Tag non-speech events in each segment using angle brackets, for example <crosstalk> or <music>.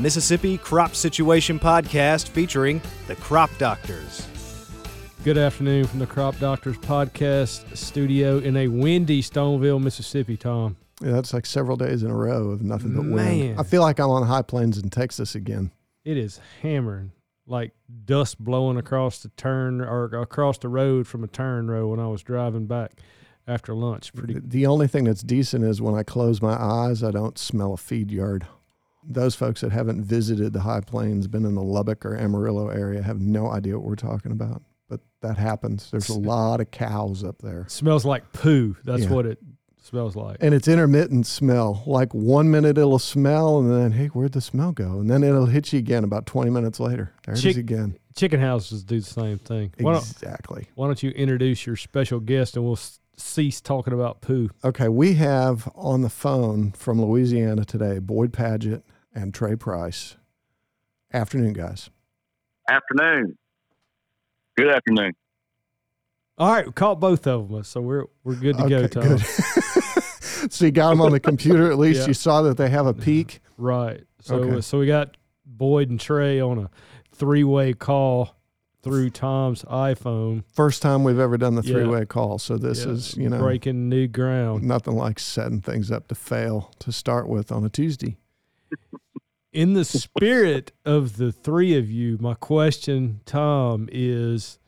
Mississippi Crop Situation Podcast featuring the Crop Doctors. Good afternoon from the Crop Doctors Podcast studio in a windy Stoneville, Mississippi, Tom. Yeah, that's like several days in a row of nothing but Man. wind. I feel like I'm on high plains in Texas again. It is hammering, like dust blowing across the turn or across the road from a turn row when I was driving back after lunch. Pretty The only thing that's decent is when I close my eyes, I don't smell a feed yard. Those folks that haven't visited the high plains, been in the Lubbock or Amarillo area, have no idea what we're talking about. But that happens. There's a lot of cows up there. smells like poo. That's Yeah. what it smells like. And it's intermittent smell. Like one minute it'll smell, and then, hey, where'd the smell go? And then it'll hit you again about 20 minutes later. There it is again. Chicken houses do the same thing. Why don't, Exactly. why don't you introduce your special guest and we'll cease talking about poo? Okay, we have on the phone from Louisiana today Boyd Padgett and Trey Price. Afternoon, guys. Afternoon. Good afternoon. All right, we caught both of them, so we're we're good to go, Tom. good. <laughs> so you got them on the computer at least. Yeah. You saw that they have a peak. Right. So Okay. so we got Boyd and Trey on a three way call through Tom's iPhone. First time we've ever done the three way call. So this Yeah, is, you know, breaking new ground. nothing like setting things up to fail to start with on a Tuesday. In the spirit of the three of you, my question, Tom, is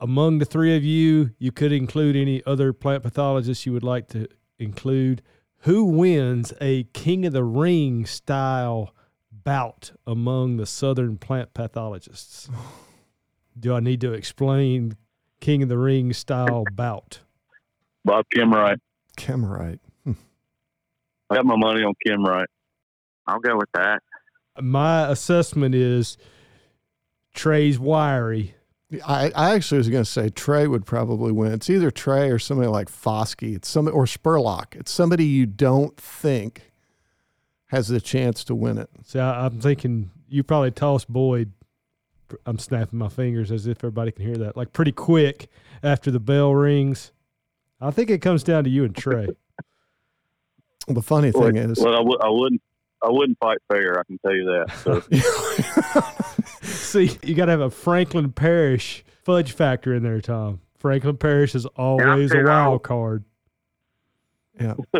among the three of you, you could include any other plant pathologists you would like to include. Who wins a King of the Ring style bout among the Southern plant pathologists? Do I need to explain King of the Ring style bout? Bob Kemerait. Kemerait. I got my money on Kemerait. I'll go with that. My assessment is Trey's wiry. I, I actually was going to say Trey would probably win. It's either Trey or somebody like Faske. It's somebody or Spurlock. It's somebody you don't think has the chance to win it. So I, I'm thinking you probably toss Boyd. I'm snapping my fingers as if everybody can hear that. Like pretty quick after the bell rings. I think it comes down to you and Trey. The funny thing is, well, I w- I wouldn't. I wouldn't fight fair. I can tell you that. So <laughs> See, you got to have a Franklin Parish fudge factor in there, Tom. Franklin Parish is always a wild old. card. yeah, <laughs>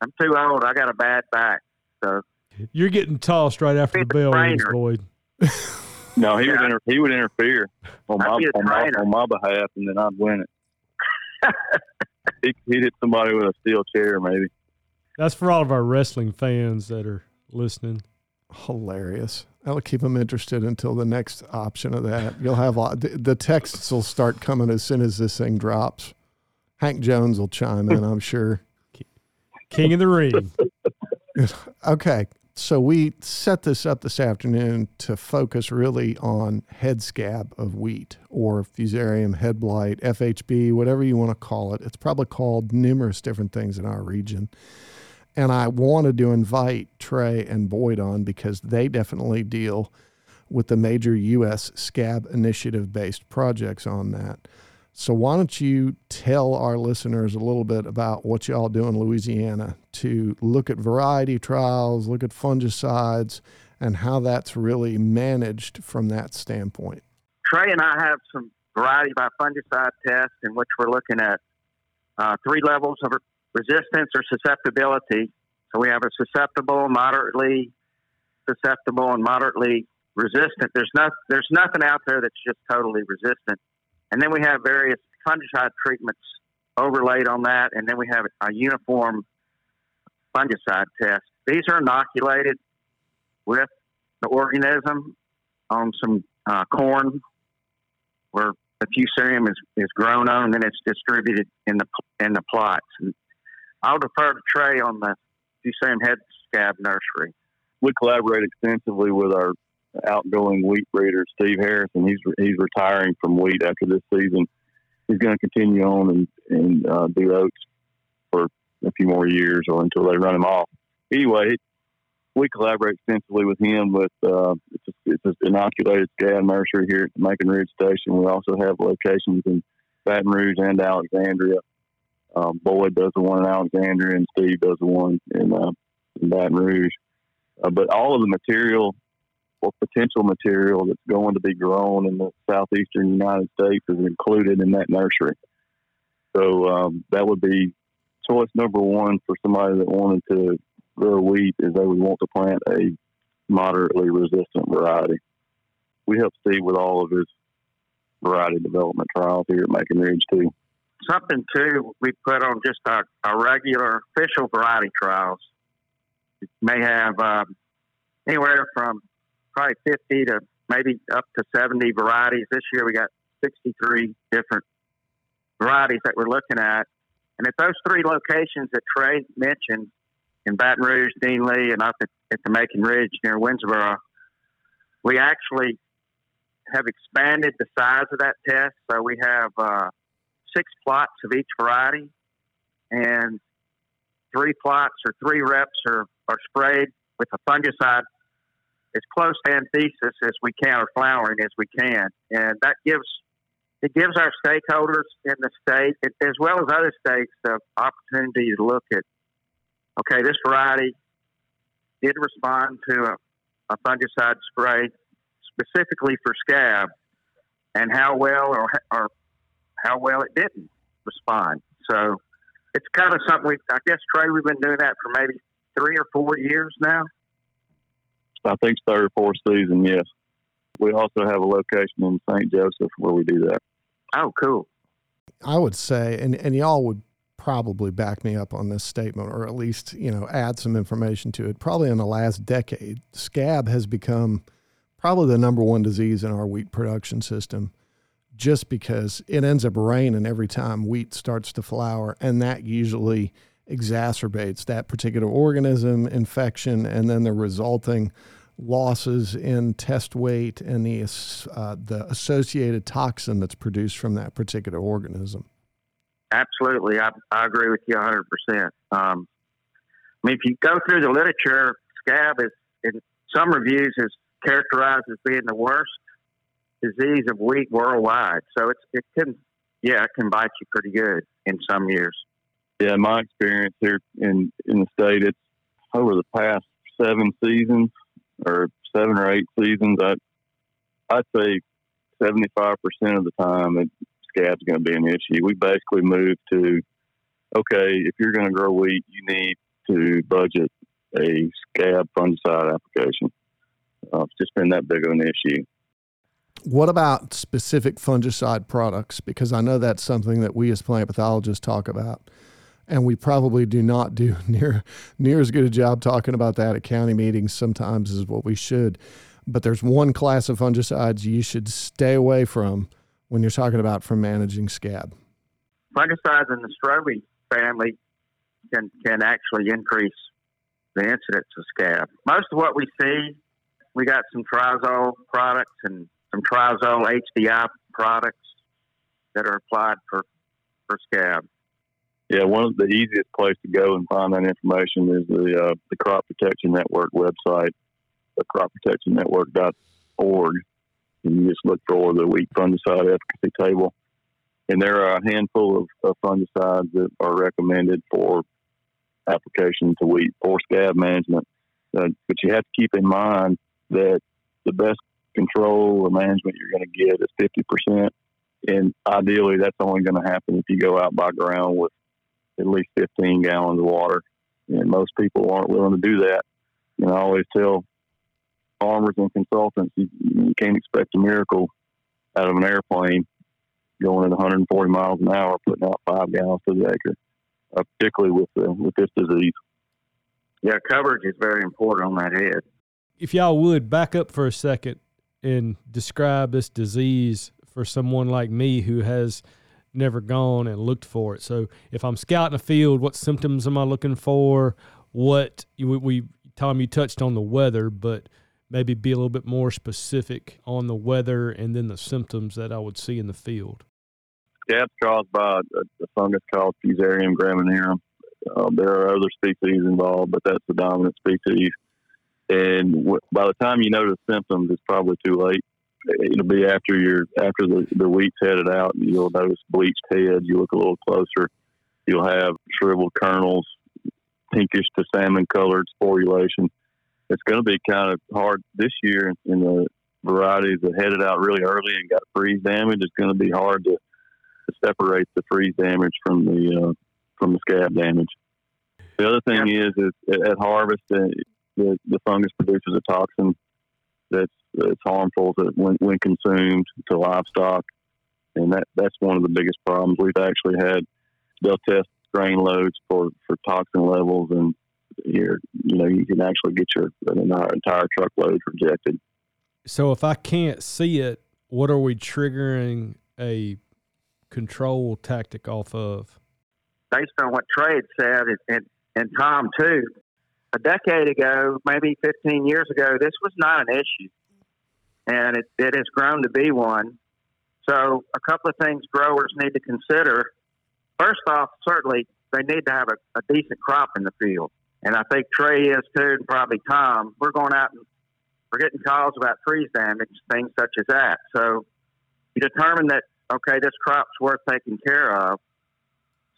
I'm too old. I got a bad back. So You're getting tossed right after the bell rings. Boyd. no, he would. Inter- he would interfere on my be on my, on my behalf, and then I'd win it. <laughs> he, he'd hit somebody with a steel chair, maybe. That's for all of our wrestling fans that are listening. hilarious. That'll keep them interested until the next option of that. You'll have a lot, the, the texts will start coming as soon as this thing drops. Hank Jones will chime in, I'm sure. King of the Ring. <laughs> Okay, so we set this up this afternoon to focus really on head scab of wheat or fusarium head blight, FHB, whatever you want to call it. It's probably called numerous different things in our region. And I wanted to invite Trey and Boyd on because they definitely deal with the major U.S. scab initiative based projects on that. So, why don't you tell our listeners a little bit about what y'all do in Louisiana to look at variety trials, look at fungicides, and how that's really managed from that standpoint? Trey and I have some variety by fungicide tests in which we're looking at uh, three levels of resistance or susceptibility. So we have a susceptible, moderately susceptible, and moderately resistant. There's no, there's nothing out there that's just totally resistant. And then we have various fungicide treatments overlaid on that, and then we have a uniform fungicide test. These are inoculated with the organism on some uh, corn where the fusarium is, is grown on, and then it's distributed in the in the plots. And I'll defer to Trey on the fusarium head scab nursery. We collaborate extensively with our outgoing wheat breeder, Steve Harrison. He's he's retiring from wheat after this season. He's going to continue on and and uh, do oats for a few more years or until they run him off. Anyway, we collaborate extensively with him with uh, it's, it's an inoculated scab nursery here at the Macon Ridge Station. We also have locations in Baton Rouge and Alexandria. Um, Boyd does the one in Alexandria, and Steve does the one in, uh, in Baton Rouge. Uh, but all of the material or potential material that's going to be grown in the southeastern United States is included in that nursery. So um, that would be choice number one for somebody that wanted to grow wheat is they would want to plant a moderately resistant variety. We help Steve with all of his variety development trials here at Macon Ridge too. Something too we put on just our, our regular official variety trials. It may have um, anywhere from probably 50 to maybe up to 70 varieties. This year we got 63 different varieties that we're looking at. And at those three locations that Trey mentioned in Baton Rouge, Dean Lee, and up at, at the Macon Ridge near Winnsboro, we actually have expanded the size of that test. So we have uh, six plots of each variety, and three plots or three reps are, are sprayed with a fungicide as close to anthesis as we can or flowering as we can, and that gives it gives our stakeholders in the state as well as other states the opportunity to look at okay, this variety did respond to a, a fungicide spray specifically for scab, and how well or, or how well it didn't respond. So it's kind of something we, I guess, Trey, we've been doing that for maybe three or four years now. I think third or fourth season, yes. We also have a location in St. Joseph where we do that. Oh, cool. I would say, and, and y'all would probably back me up on this statement or at least, you know, add some information to it. Probably in the last decade, scab has become probably the number one disease in our wheat production system just because it ends up raining every time wheat starts to flower and that usually exacerbates that particular organism infection and then the resulting losses in test weight and the uh, the associated toxin that's produced from that particular organism. Absolutely, I, I agree with you 100. Um, percent I mean, if you go through the literature, scab is in some reviews is characterized as being the worst disease of wheat worldwide. So it's it can yeah it can bite you pretty good in some years. Yeah, my experience here in in the state, it's over the past seven seasons or seven or eight seasons. I I'd say seventy five percent of the time, it, scab's going to be an issue. We basically moved to okay, if you're going to grow wheat, you need to budget a scab fungicide application. Uh, it's just been that big of an issue. What about specific fungicide products? Because I know that's something that we as plant pathologists talk about and we probably do not do <laughs> near near as good a job talking about that at county meetings sometimes as what we should. But there's one class of fungicides you should stay away from when you're talking about from managing scab. Fungicides in the strobilurin family can can actually increase the incidence of scab. Most of what we see, we got some triazole products and some triazole HDI products that are applied for for scab. Yeah, one of the easiest place to go and find that information is the uh, the Crop Protection Network website, the cropprotectionnetwork.org. And you just look for the wheat fungicide efficacy table. And there are a handful of, of fungicides that are recommended for application to wheat for scab management. Uh, but you have to keep in mind that the best control or management you're going to get is 50%. And ideally, that's only going to happen if you go out by ground with at least 15 gallons of water. And most people aren't willing to do that. And I always tell farmers and consultants, you, you can't expect a miracle out of an airplane going at 140 miles an hour, putting out five gallons to the acre, uh, particularly with the, with this disease. Yeah, coverage is very important on that head. If y'all would back up for a second and describe this disease for someone like me who has never gone and looked for it. So if I'm scouting a field, what symptoms am I looking for? What we, we Tom, you touched on the weather, but maybe be a little bit more specific on the weather and then the symptoms that I would see in the field. Scab's caused by a, a fungus called Fusarium graminearum. Uh, there are other species involved, but that's the dominant species. And w- by the time you notice symptoms, it's probably too late it'll be after your after the the wheat's headed out, and you'll notice bleached head. You look a little closer, you'll have shriveled kernels, pinkish to salmon colored sporulation, it's going to be kind of hard this year in the varieties that headed out really early and got freeze damage. It's going to be hard to, to separate the freeze damage from the uh, from the scab damage. The other thing is, is at harvest, uh, the, the fungus produces a toxin that's that's harmful to, when, when consumed to livestock, and that that's one of the biggest problems. We've actually had they'll test grain loads for for toxin levels, and here you know you can actually get your entire truckload rejected. So if I can't see it, what are we triggering a control tactic off of? Based on what Trey had said, and, and, and Tom too, a decade ago, maybe 15 years ago, this was not an issue. And it, it has grown to be one. So, a couple of things growers need to consider. First off, certainly they need to have a, a decent crop in the field. And I think Trey is too, and probably Tom. We're going out and we're getting calls about freeze damage, things such as that. So, you determine that, okay, this crop's worth taking care of.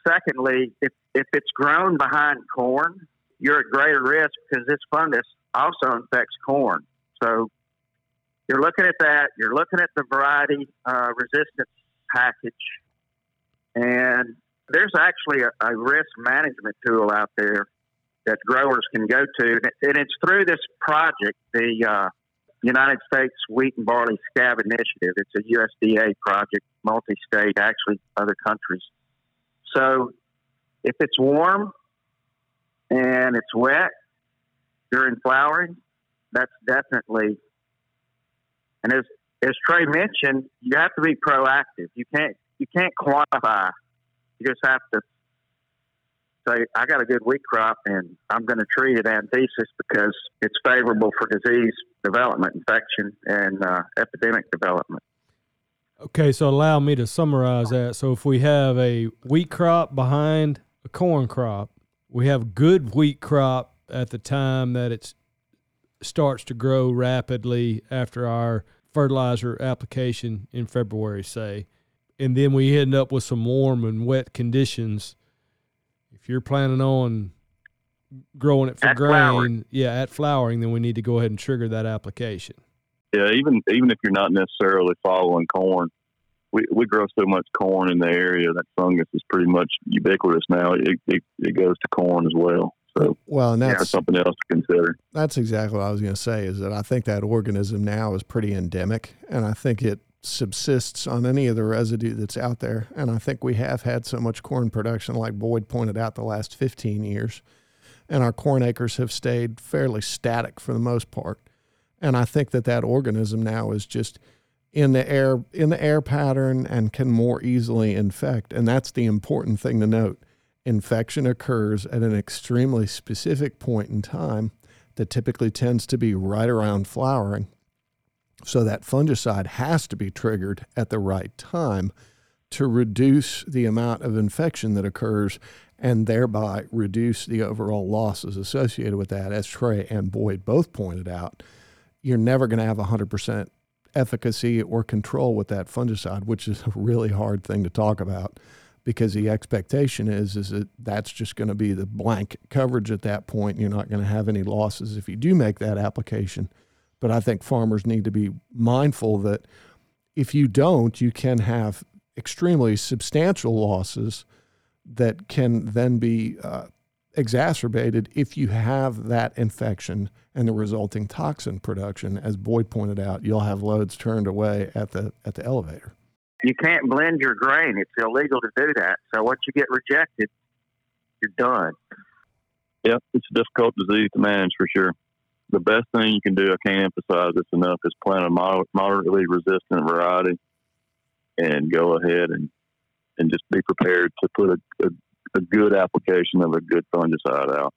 Secondly, if, if it's grown behind corn, you're at greater risk because this fungus also infects corn. So you're looking at that. You're looking at the variety uh, resistance package, and there's actually a, a, risk management tool out there that growers can go to, and it's through this project, the uh, United States Wheat and Barley Scab Initiative. It's a USDA project, multi-state, actually other countries. So if it's warm and it's wet during flowering, that's definitely. And as as Trey mentioned, you have to be proactive. You can't you can't quantify. You just have to say, I got a good wheat crop, and I'm going to treat it anthesis because it's favorable for disease development, infection, and uh, epidemic development. Okay, so allow me to summarize that. So if we have a wheat crop behind a corn crop, we have good wheat crop at the time that it starts to grow rapidly after our fertilizer application in February, say, and then we end up with some warm and wet conditions. If you're planning on growing it for at grain, flowering. yeah, at flowering, then we need to go ahead and trigger that application. Yeah, even even if you're not necessarily following corn, we, we grow so much corn in the area that fungus is pretty much ubiquitous now. It, it, it goes to corn as well. So well, and that's, that's something else to consider. That's exactly what I was going to say. Is that I think that organism now is pretty endemic, and I think it subsists on any of the residue that's out there. And I think we have had so much corn production, like Boyd pointed out, the last 15 years, and our corn acres have stayed fairly static for the most part. And I think that that organism now is just in the air in the air pattern and can more easily infect. And that's the important thing to note. Infection occurs at an extremely specific point in time that typically tends to be right around flowering. So that fungicide has to be triggered at the right time to reduce the amount of infection that occurs and thereby reduce the overall losses associated with that. As Trey and Boyd both pointed out you're never going to have 100% efficacy or control with that fungicide, which is <laughs> a really hard thing to talk about because the expectation is is that that's just going to be the blank coverage at that point. You're not going to have any losses if you do make that application. But I think farmers need to be mindful that if you don't, you can have extremely substantial losses that can then be uh, exacerbated if you have that infection and the resulting toxin production. As Boyd pointed out, you'll have loads turned away at the at the elevator. You can't blend your grain; it's illegal to do that. So once you get rejected, you're done. Yeah, it's a difficult disease to manage for sure. The best thing you can do, I can't emphasize this enough, is plant a moder- moderately resistant variety and go ahead and and just be prepared to put a, a a good application of a good fungicide out.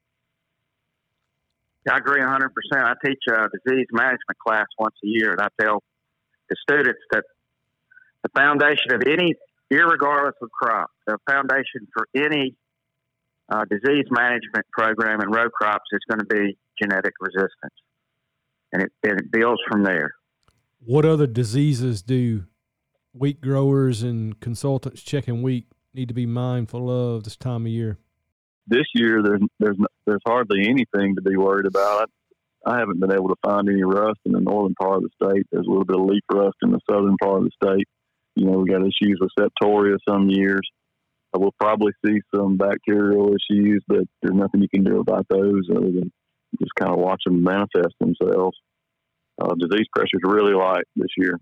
I agree 100%. I teach a disease management class once a year, and I tell the students that the foundation of any, regardless of crop, the foundation for any uh, disease management program in row crops is going to be genetic resistance. And it, and it builds from there. What other diseases do wheat growers and consultants checking wheat need to be mindful of this time of year? This year, there's there's there's hardly anything to be worried about. I haven't been able to find any rust in the northern part of the state. There's a little bit of leaf rust in the southern part of the state. You know, we got issues with septoria some years. We'll probably see some bacterial issues, but there's nothing you can do about those other than just kind of watch them manifest themselves. Uh, disease pressure is really light this year.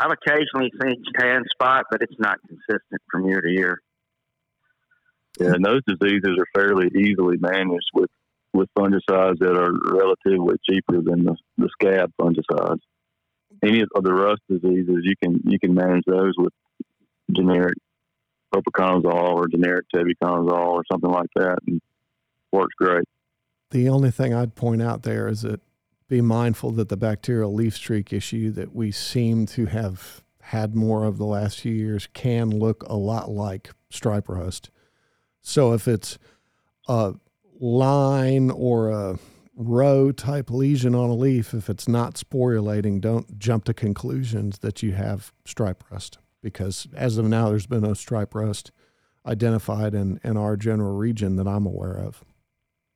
Yeah, I've occasionally seen tan spot, but it's not consistent from year to year. Yeah, and those diseases are fairly easily managed with with fungicides that are relatively cheaper than the, the scab fungicides. Any of the rust diseases, you can you can manage those with generic propiconazole or generic tebuconazole or something like that, and works great. The only thing I'd point out there is that be mindful that the bacterial leaf streak issue that we seem to have had more of the last few years can look a lot like stripe rust. So if it's a line or a row type lesion on a leaf, if it's not sporulating, don't jump to conclusions that you have stripe rust because as of now, there's been no stripe rust identified in, in our general region that I'm aware of.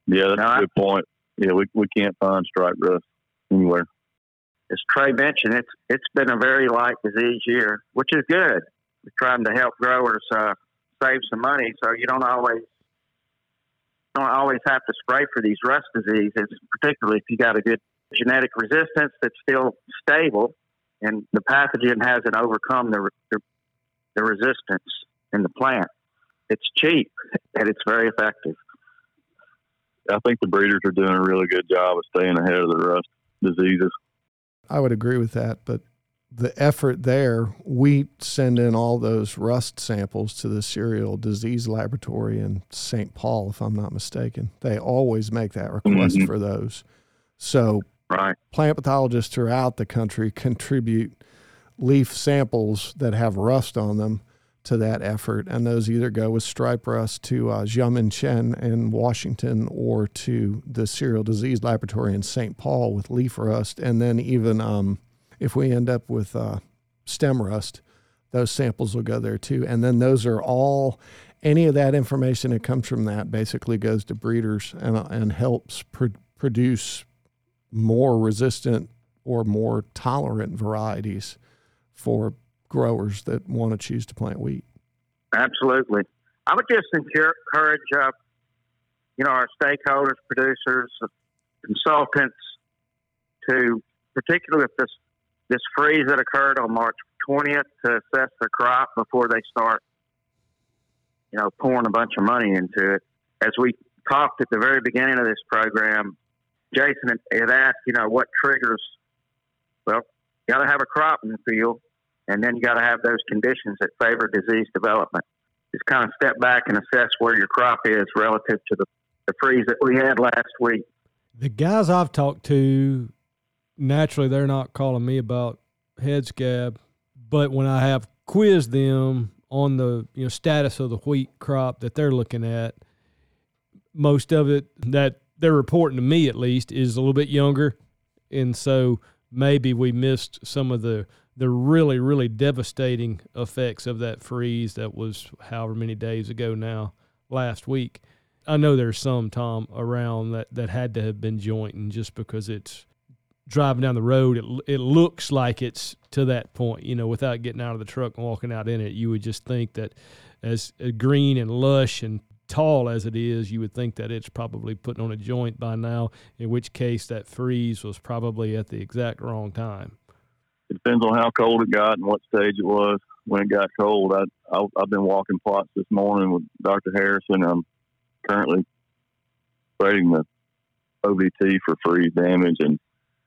Yeah, that's a good point. Yeah, we, we can't find stripe rust anywhere. As Trey mentioned, it's it's been a very light disease year, which is good. We're trying to help growers uh, save some money, so you don't always don't always have to spray for these rust diseases, particularly if you got a good genetic resistance that's still stable and the pathogen hasn't overcome the, the, the resistance in the plant. It's cheap and it's very effective. I think the breeders are doing a really good job of staying ahead of the rust diseases. I would agree with that, but the effort there, we send in all those rust samples to the cereal disease laboratory in St. Paul, if I'm not mistaken. They always make that request mm-hmm. for those. So, right. plant pathologists throughout the country contribute leaf samples that have rust on them to that effort, and those either go with stripe rust to uh, Chen in Washington or to the cereal disease laboratory in St. Paul with leaf rust, and then even um, if we end up with uh, stem rust, those samples will go there too. And then those are all, any of that information that comes from that basically goes to breeders and, uh, and helps pr- produce more resistant or more tolerant varieties for growers that want to choose to plant wheat. Absolutely. I would just encourage, uh, you know, our stakeholders, producers, consultants to, particularly if this this freeze that occurred on March 20th to assess their crop before they start, you know, pouring a bunch of money into it. As we talked at the very beginning of this program, Jason had asked, you know, what triggers. Well, got to have a crop in the field, and then you got to have those conditions that favor disease development. Just kind of step back and assess where your crop is relative to the, the freeze that we had last week. The guys I've talked to naturally they're not calling me about head scab, but when I have quizzed them on the you know status of the wheat crop that they're looking at, most of it that they're reporting to me at least is a little bit younger, and so maybe we missed some of the the really really devastating effects of that freeze that was however many days ago now last week. I know there's some Tom around that that had to have been jointing just because it's driving down the road, it it looks like it's to that point. You know, without getting out of the truck and walking out in it, you would just think that as green and lush and tall as it is, you would think that it's probably putting on a joint by now. In which case, that freeze was probably at the exact wrong time. It depends on how cold it got and what stage it was when it got cold. I, I I've been walking plots this morning with Dr. Harrison. I'm currently rating the OVT for freeze damage and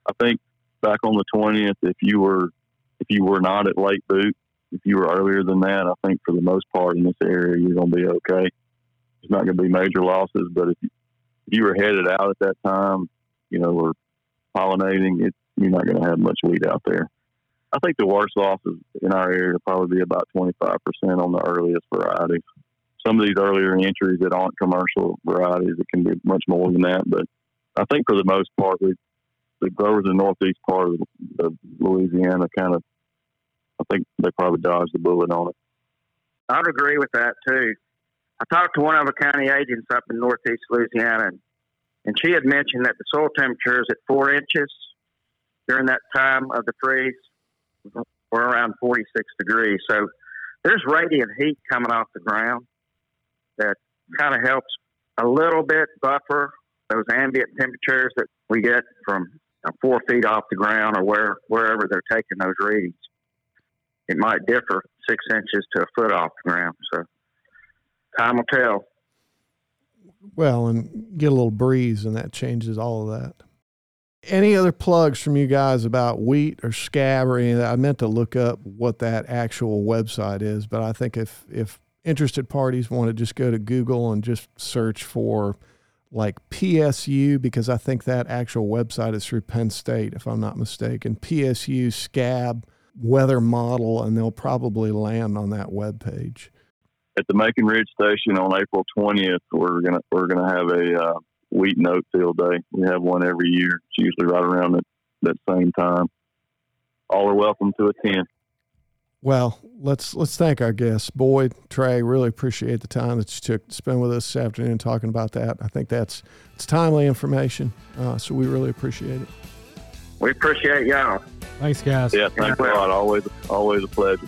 I think back on the twentieth, if you were if you were not at late boot, if you were earlier than that, I think for the most part in this area you're going to be okay. It's not going to be major losses, but if you, if you were headed out at that time, you know, or pollinating, it, you're not going to have much wheat out there. I think the worst losses in our area will probably be about 25% on the earliest varieties. Some of these earlier entries that aren't commercial varieties, it can be much more than that. But I think for the most part, we the growers in the northeast part of, of Louisiana kind of, I think they probably dodged the bullet on it. I'd agree with that too. I talked to one of the county agents up in northeast Louisiana, and And she had mentioned that the soil temperature is at four inches during that time of the freeze. We're around 46 degrees. So there's radiant heat coming off the ground that kind of helps a little bit buffer those ambient temperatures that we get from four feet off the ground or where wherever they're taking those readings. It might differ six inches to a foot off the ground. So time will tell. Well, and get a little breeze, and that changes all of that. Any other plugs from you guys about wheat or scab or any of that? I meant to look up what that actual website is, but I think if if interested parties want to just go to Google and just search for like PSU, because I think that actual website is through Penn State, if I'm not mistaken. PSU scab weather model, and they'll probably land on that web page at the Macon Ridge Station on April 20th, we're gonna we're gonna have a uh, wheat and oat field day. We have one every year. It's usually right around that, that same time. All are welcome to attend. Well, let's let's thank our guests, Boyd, Trey. Really appreciate the time that you took to spend with us this afternoon talking about that. I think that's it's timely information, uh, so we really appreciate it. We appreciate y'all. Thanks, guys. Yeah, thanks a lot. Always, always a pleasure.